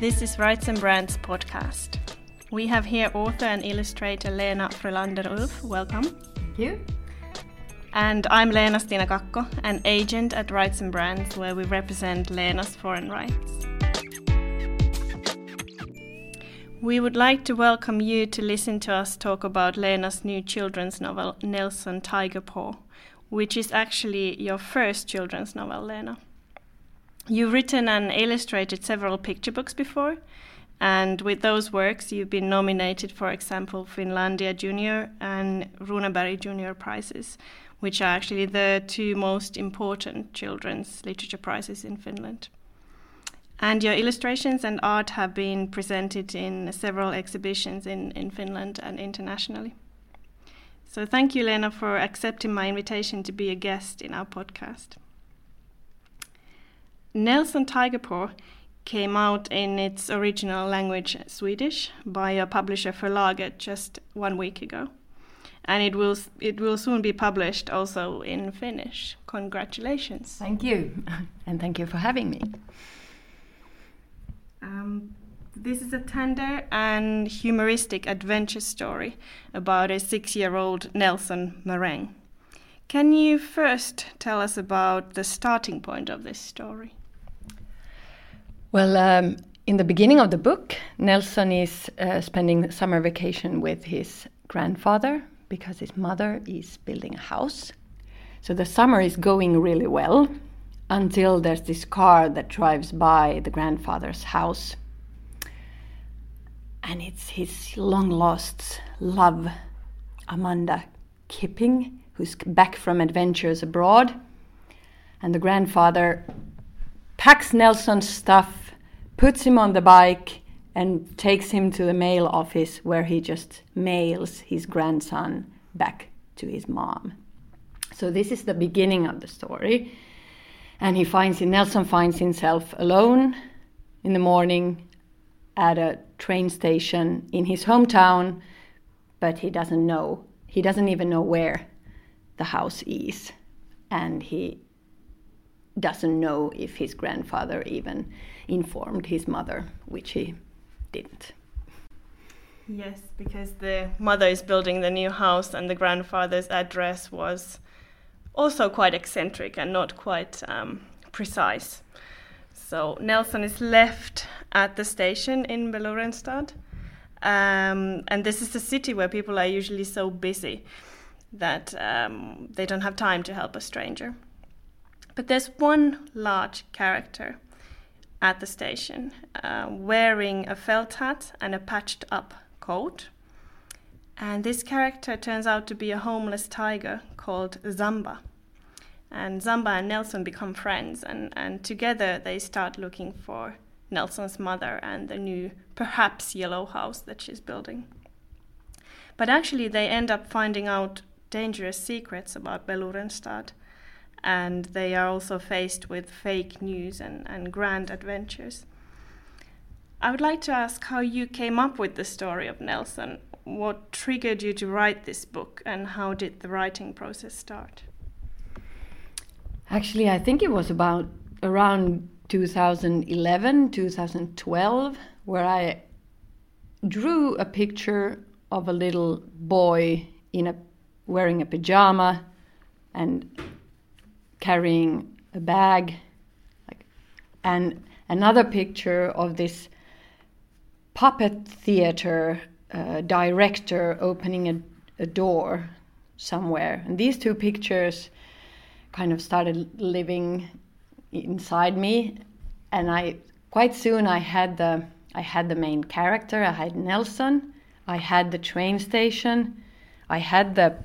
This is Rights and Brands podcast. We have here author and illustrator Lena Frölander Ulf. Welcome. Thank you. And I'm Lena Stina Kakko, an agent at Rights and Brands, where we represent Lena's foreign rights. We would like to welcome you to listen to us talk about Lena's new children's novel, Nelson Tiger Paw, which is actually your first children's novel, Lena. You've written and illustrated several picture books before, and with those works, you've been nominated, for example, Finlandia Junior and Runeberg Junior prizes, which are actually the two most important children's literature prizes in Finland. And your illustrations and art have been presented in several exhibitions in, in Finland and internationally. So thank you, Lena, for accepting my invitation to be a guest in our podcast. Nelson Tigerpaw came out in its original language, Swedish, by a publisher Förlaget just one week ago. And it will, it will soon be published also in Finnish. Congratulations. Thank you. And thank you for having me. Um, this is a tender and humoristic adventure story about a six year old Nelson Marang. Can you first tell us about the starting point of this story? Well, um, in the beginning of the book, Nelson is uh, spending summer vacation with his grandfather because his mother is building a house. So the summer is going really well until there's this car that drives by the grandfather's house. And it's his long lost love, Amanda Kipping, who's back from adventures abroad. And the grandfather packs Nelson's stuff, puts him on the bike, and takes him to the mail office where he just mails his grandson back to his mom. So, this is the beginning of the story and he finds Nelson finds himself alone in the morning at a train station in his hometown, but he doesn't know. He doesn't even know where the house is, and he doesn't know if his grandfather even informed his mother, which he didn't. Yes, because the mother is building the new house, and the grandfather's address was also quite eccentric and not quite um, precise. So Nelson is left at the station in Belorensstad. Um, and this is a city where people are usually so busy that um, they don't have time to help a stranger. But there's one large character at the station uh, wearing a felt hat and a patched up coat. And this character turns out to be a homeless tiger called Zamba. And Zamba and Nelson become friends, and, and together they start looking for Nelson's mother and the new, perhaps, yellow house that she's building. But actually, they end up finding out dangerous secrets about Belorensstad, and they are also faced with fake news and, and grand adventures. I would like to ask how you came up with the story of Nelson. What triggered you to write this book, and how did the writing process start? Actually, I think it was about around 2011, 2012, where I drew a picture of a little boy in a wearing a pajama and carrying a bag. Like and another picture of this puppet theater uh, director opening a, a door somewhere. And these two pictures kind of started living inside me and i quite soon i had the i had the main character i had nelson i had the train station i had the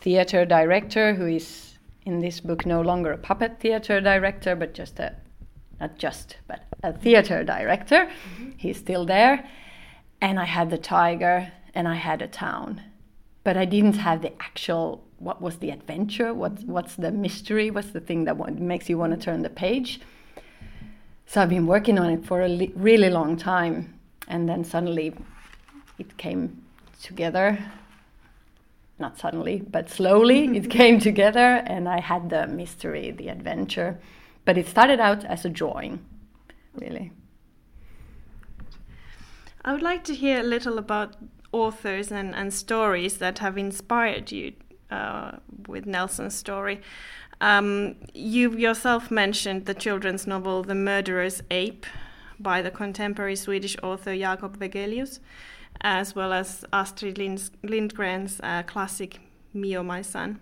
theater director who is in this book no longer a puppet theater director but just a not just but a theater director. Mm-hmm. he's still there. And i had the tiger and i had a town but i didn't have the actual what was the adventure? What's what's the mystery? What's the thing that makes you want to turn the page? So I've been working on it for a li- really long time, and then suddenly it came together. not suddenly, but slowly it came together, and I had the mystery, the adventure. But it started out as a drawing, really. I would like to hear a little about authors and, and stories that have inspired you uh, with Nelson's story. Um, you yourself mentioned the children's novel The Murderer's Ape by the contemporary Swedish author Jakob Wegelius, as well as Astrid Lindgren's uh, classic Mio, My Son.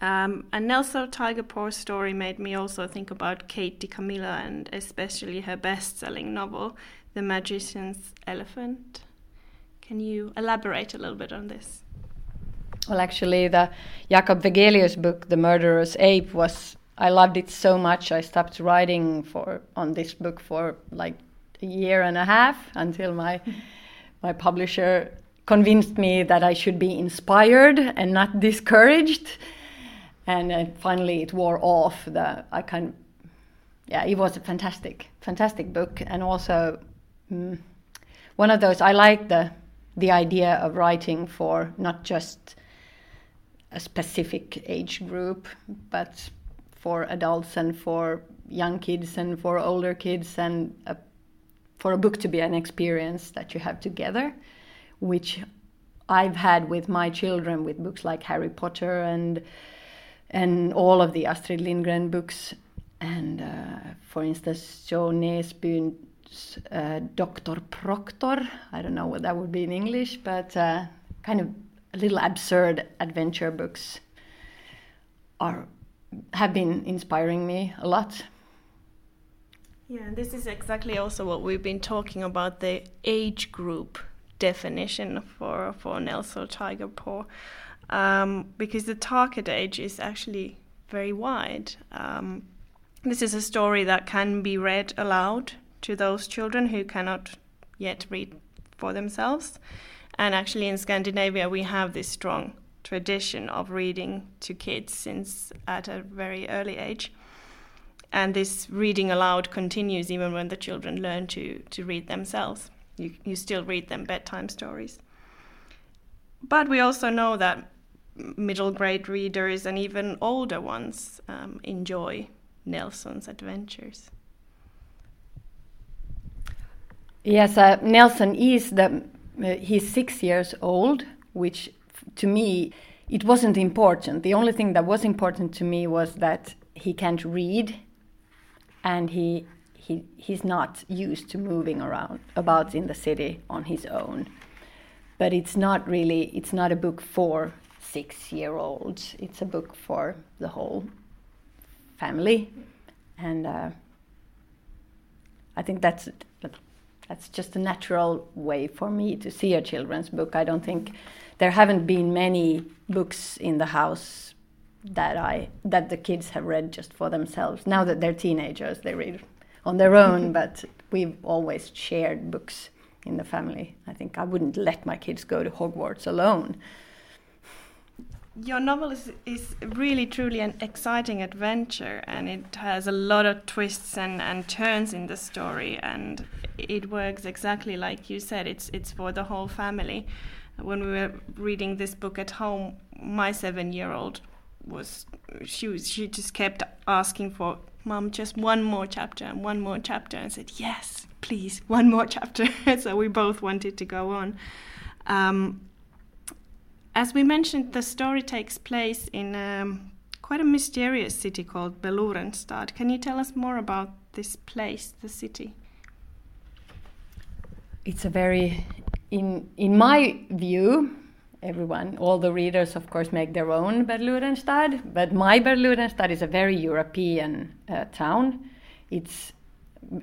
Um, and Nelson Tigerpaw's story made me also think about Kate DiCamillo and especially her best selling novel, The Magician's Elephant. Can you elaborate a little bit on this? Well, actually, the Jakob Wegelius book, The Murderer's Ape, was I loved it so much. I stopped writing for on this book for like a year and a half until my my publisher convinced me that I should be inspired and not discouraged. And uh, finally, it wore off. The I kind, of, yeah, it was a fantastic, fantastic book, and also mm, one of those. I like the the idea of writing for not just a specific age group, but for adults and for young kids and for older kids, and a, for a book to be an experience that you have together, which I've had with my children with books like Harry Potter and and all of the Astrid Lindgren books, and uh, for instance, Jo Nesbø uh, Dr. Proctor. I don't know what that would be in English, but uh, kind of a little absurd adventure books are have been inspiring me a lot. Yeah, this is exactly also what we've been talking about the age group definition for for Nelson Tigerpaw, um, because the target age is actually very wide. Um, this is a story that can be read aloud to those children who cannot yet read for themselves. And actually, in Scandinavia, we have this strong tradition of reading to kids since at a very early age. And this reading aloud continues even when the children learn to, to read themselves. You, you still read them bedtime stories. But we also know that middle grade readers and even older ones um, enjoy Nelson's adventures. Yes, uh, Nelson is the uh, he's six years old, which to me it wasn't important. The only thing that was important to me was that he can't read, and he he he's not used to moving around about in the city on his own. But it's not really it's not a book for six year olds. It's a book for the whole family, and uh, I think that's that's just a natural way for me to see a children's book. I don't think there haven't been many books in the house that I that the kids have read just for themselves. Now that they're teenagers, they read on their own, but we've always shared books in the family. I think I wouldn't let my kids go to Hogwarts alone your novel is, is really truly an exciting adventure and it has a lot of twists and, and turns in the story and it works exactly like you said. It's it's for the whole family. When we were reading this book at home my seven year old was she was she just kept asking for mom just one more chapter and one more chapter. And said yes please one more chapter. So we both wanted to go on. Um, as we mentioned, the story takes place in um, quite a mysterious city called Beloerenstad. Can you tell us more about this place, the city? It's a very, in in my view, everyone, all the readers, of course, make their own Beloerenstad. But my Beloerenstad is a very European uh, town. It's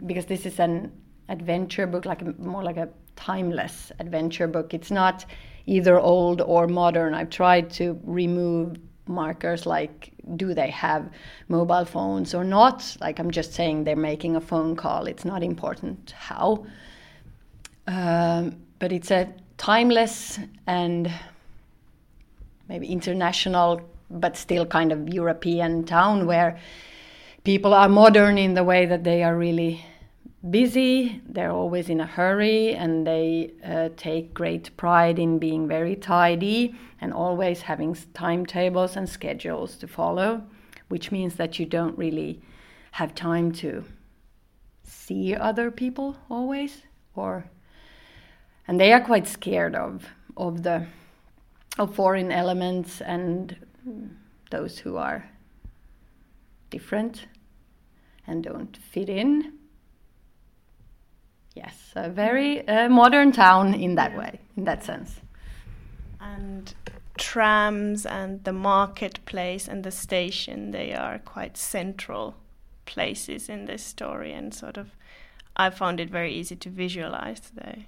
because this is an adventure book, like a, more like a timeless adventure book. It's not either old or modern. I've tried to remove markers like do they have mobile phones or not. Like I'm just saying they're making a phone call. It's not important how. Um, but it's a timeless and maybe international, but still kind of European town where people are modern in the way that they are really busy, they're always in a hurry, and they uh, take great pride in being very tidy and always having timetables and schedules to follow, which means that you don't really have time to see other people always or and they are quite scared of of the of foreign elements and those who are different and don't fit in Yes, a very uh, modern town in that way, in that sense. And trams and the marketplace and the station, they are quite central places in this story, and sort of, I found it very easy to visualize the,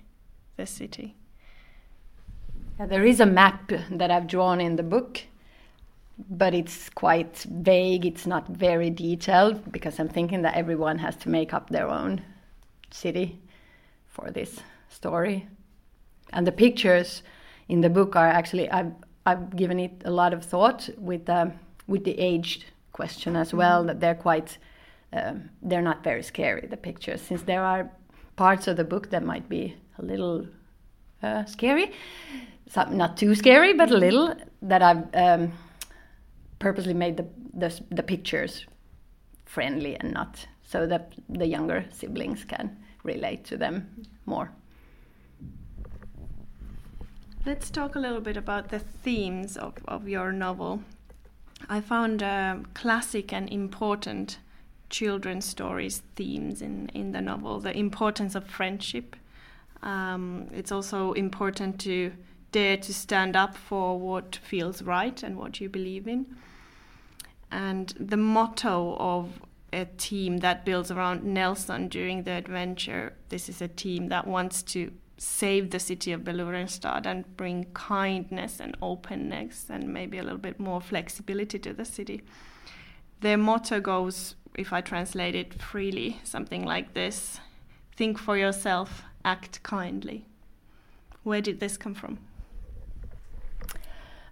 the city. Yeah, there is a map that I've drawn in the book, but it's quite vague. It's not very detailed because I'm thinking that everyone has to make up their own city for this story. And the pictures in the book are actually I've I've given it a lot of thought with the with the aged question as well. That they're quite um, they're not very scary the pictures since there are parts of the book that might be a little uh, scary, Some, not too scary but a little that I've um, purposely made the, the the pictures friendly and not so that the younger siblings can relate to them more. Let's talk a little bit about the themes of, of your novel. I found uh, classic and important children's stories themes in, in the novel the importance of friendship. Um, it's also important to dare to stand up for what feels right and what you believe in. And the motto of a team that builds around Nelson during the adventure. This is a team that wants to save the city of Belurenstad and bring kindness and openness and maybe a little bit more flexibility to the city. Their motto goes, if I translate it freely, something like this Think for yourself, act kindly. Where did this come from?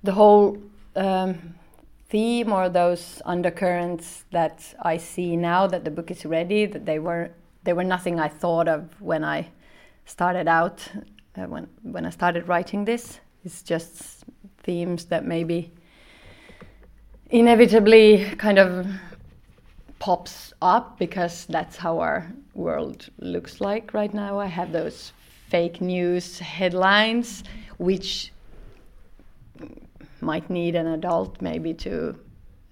The whole um, theme or those undercurrents that I see now that the book is ready that they were they were nothing I thought of when I started out uh, when when I started writing this. It's just themes that maybe inevitably kind of pops up because that's how our world looks like right now. I have those fake news headlines which might need an adult maybe to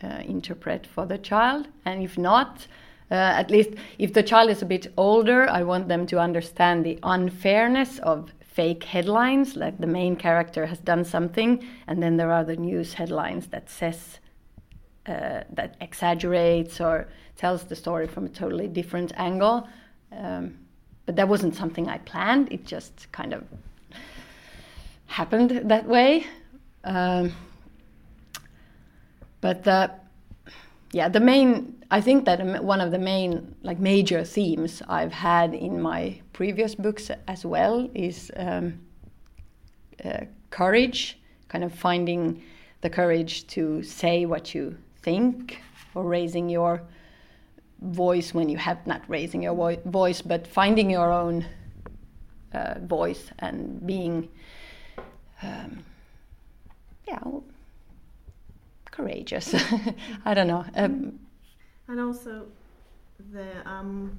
uh, interpret for the child. And if not, uh, at least if the child is a bit older, I want them to understand the unfairness of fake headlines, like the main character has done something, and then there are the news headlines that says uh, that exaggerates or tells the story from a totally different angle. Um, but that wasn't something I planned. It just kind of happened that way. Um, but the, yeah, the main I think that one of the main like major themes I've had in my previous books as well is um, uh, courage, kind of finding the courage to say what you think or raising your voice when you have not raising your vo- voice, but finding your own uh, voice and being um, yeah, courageous. I don't know. Um, and also, the um,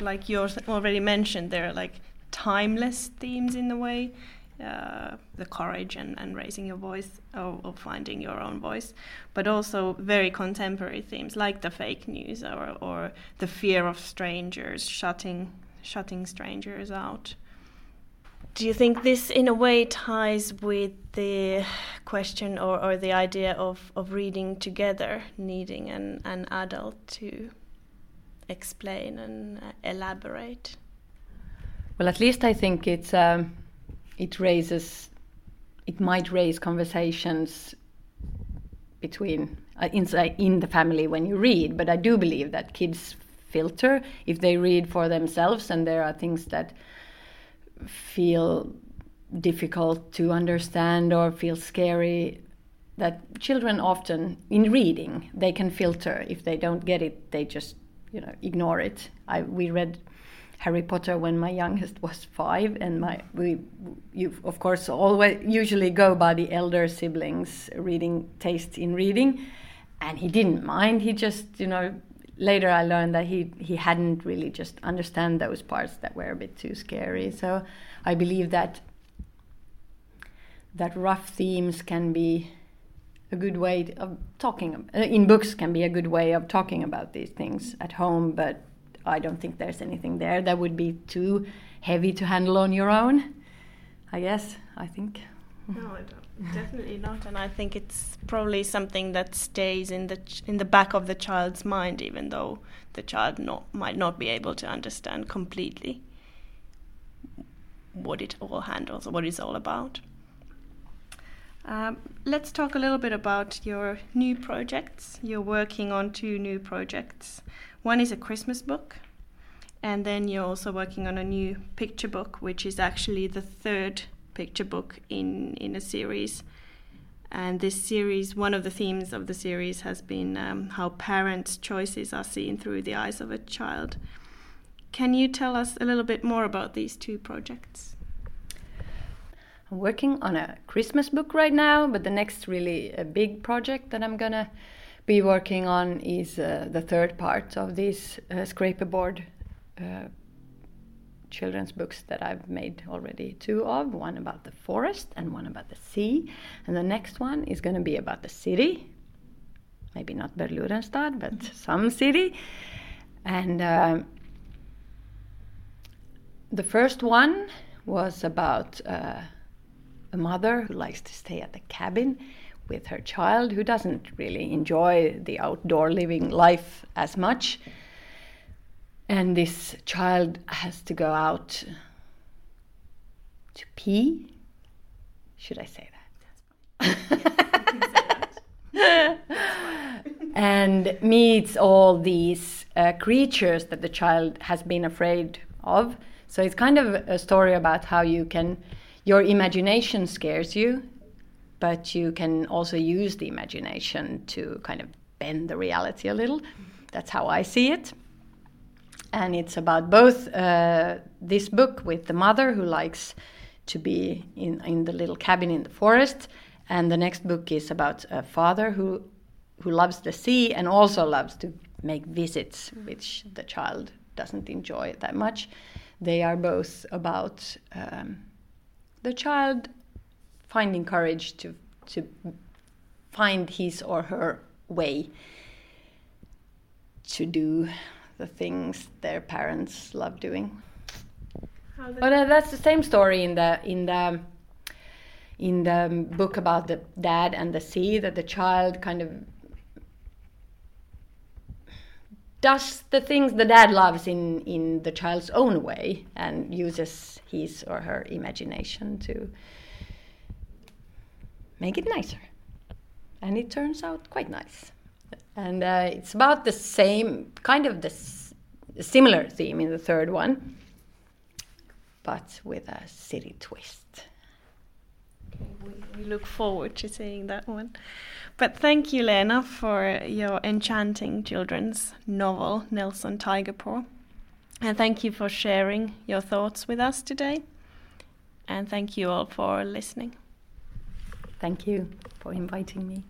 like you already mentioned, there are like timeless themes in a way. Uh, the courage and, and raising your voice or, or, finding your own voice, but also very contemporary themes like the fake news or, or the fear of strangers, shutting shutting strangers out. Do you think this, in a way, ties with the question or, or the idea of, of reading together, needing an, an adult to explain and uh, elaborate? Well, at least I think it's um, it raises it might raise conversations between uh, inside in the family when you read. But I do believe that kids filter if they read for themselves, and there are things that feel difficult to understand or feel scary that children often in reading they can filter. If they don't get it they just you know ignore it. I, we read Harry Potter when my youngest was five, and my we you of course always usually go by the elder siblings' reading taste in reading, and he didn't mind. He just you know later I learned that he he hadn't really just understand those parts that were a bit too scary. So I believe that that rough themes can be a good way of talking uh, in books can be a good way of talking about these things at home but i don't think there's anything there that would be too heavy to handle on your own i guess i think no I don't. definitely not and i think it's probably something that stays in the ch- in the back of the child's mind even though the child not might not be able to understand completely what it all handles or what it's all about um, let's talk a little bit about your new projects. You're working on two new projects. One is a Christmas book, and then you're also working on a new picture book, which is actually the third picture book in, in a series. And this series, one of the themes of the series has been um, how parents' choices are seen through the eyes of a child. Can you tell us a little bit more about these two projects? I'm working on a Christmas book right now, but the next really a big project that I'm gonna be working on is uh, the third part of this uh, scraperboard uh, children's books that I've made already two of one about the forest and one about the sea. And the next one is going to be about the city. Maybe not Berlurenstad, but some city. And um, the first one was about uh, a mother who likes to stay at the cabin with her child who doesn't really enjoy the outdoor living life as much. And this child has to go out to pee. Should I say that? and meets all these uh, creatures that the child has been afraid of. So it's kind of a story about how you can your imagination scares you, but you can also use the imagination to kind of bend the reality a little. That's how I see it. And it's about both uh, this book with the mother who likes to be in, in the little cabin in the forest, and the next book is about a father who who loves the sea and also loves to make visits, which the child doesn't enjoy that much. They are both about um, the child finding courage to to find his or her way to do the things their parents love doing. But uh, that's the same story in the in the in the book about the dad and the sea that the child kind of does the things the dad loves in, in the child's own way and uses his or her imagination to make it nicer. And it turns out quite nice. And uh, it's about the same, kind of the similar theme in the third one, but with a city twist. We, we look forward to seeing that one. But thank you, Lena, for your enchanting children's novel, Nelson Tigerpaw. And thank you for sharing your thoughts with us today. And thank you all for listening. Thank you for inviting me.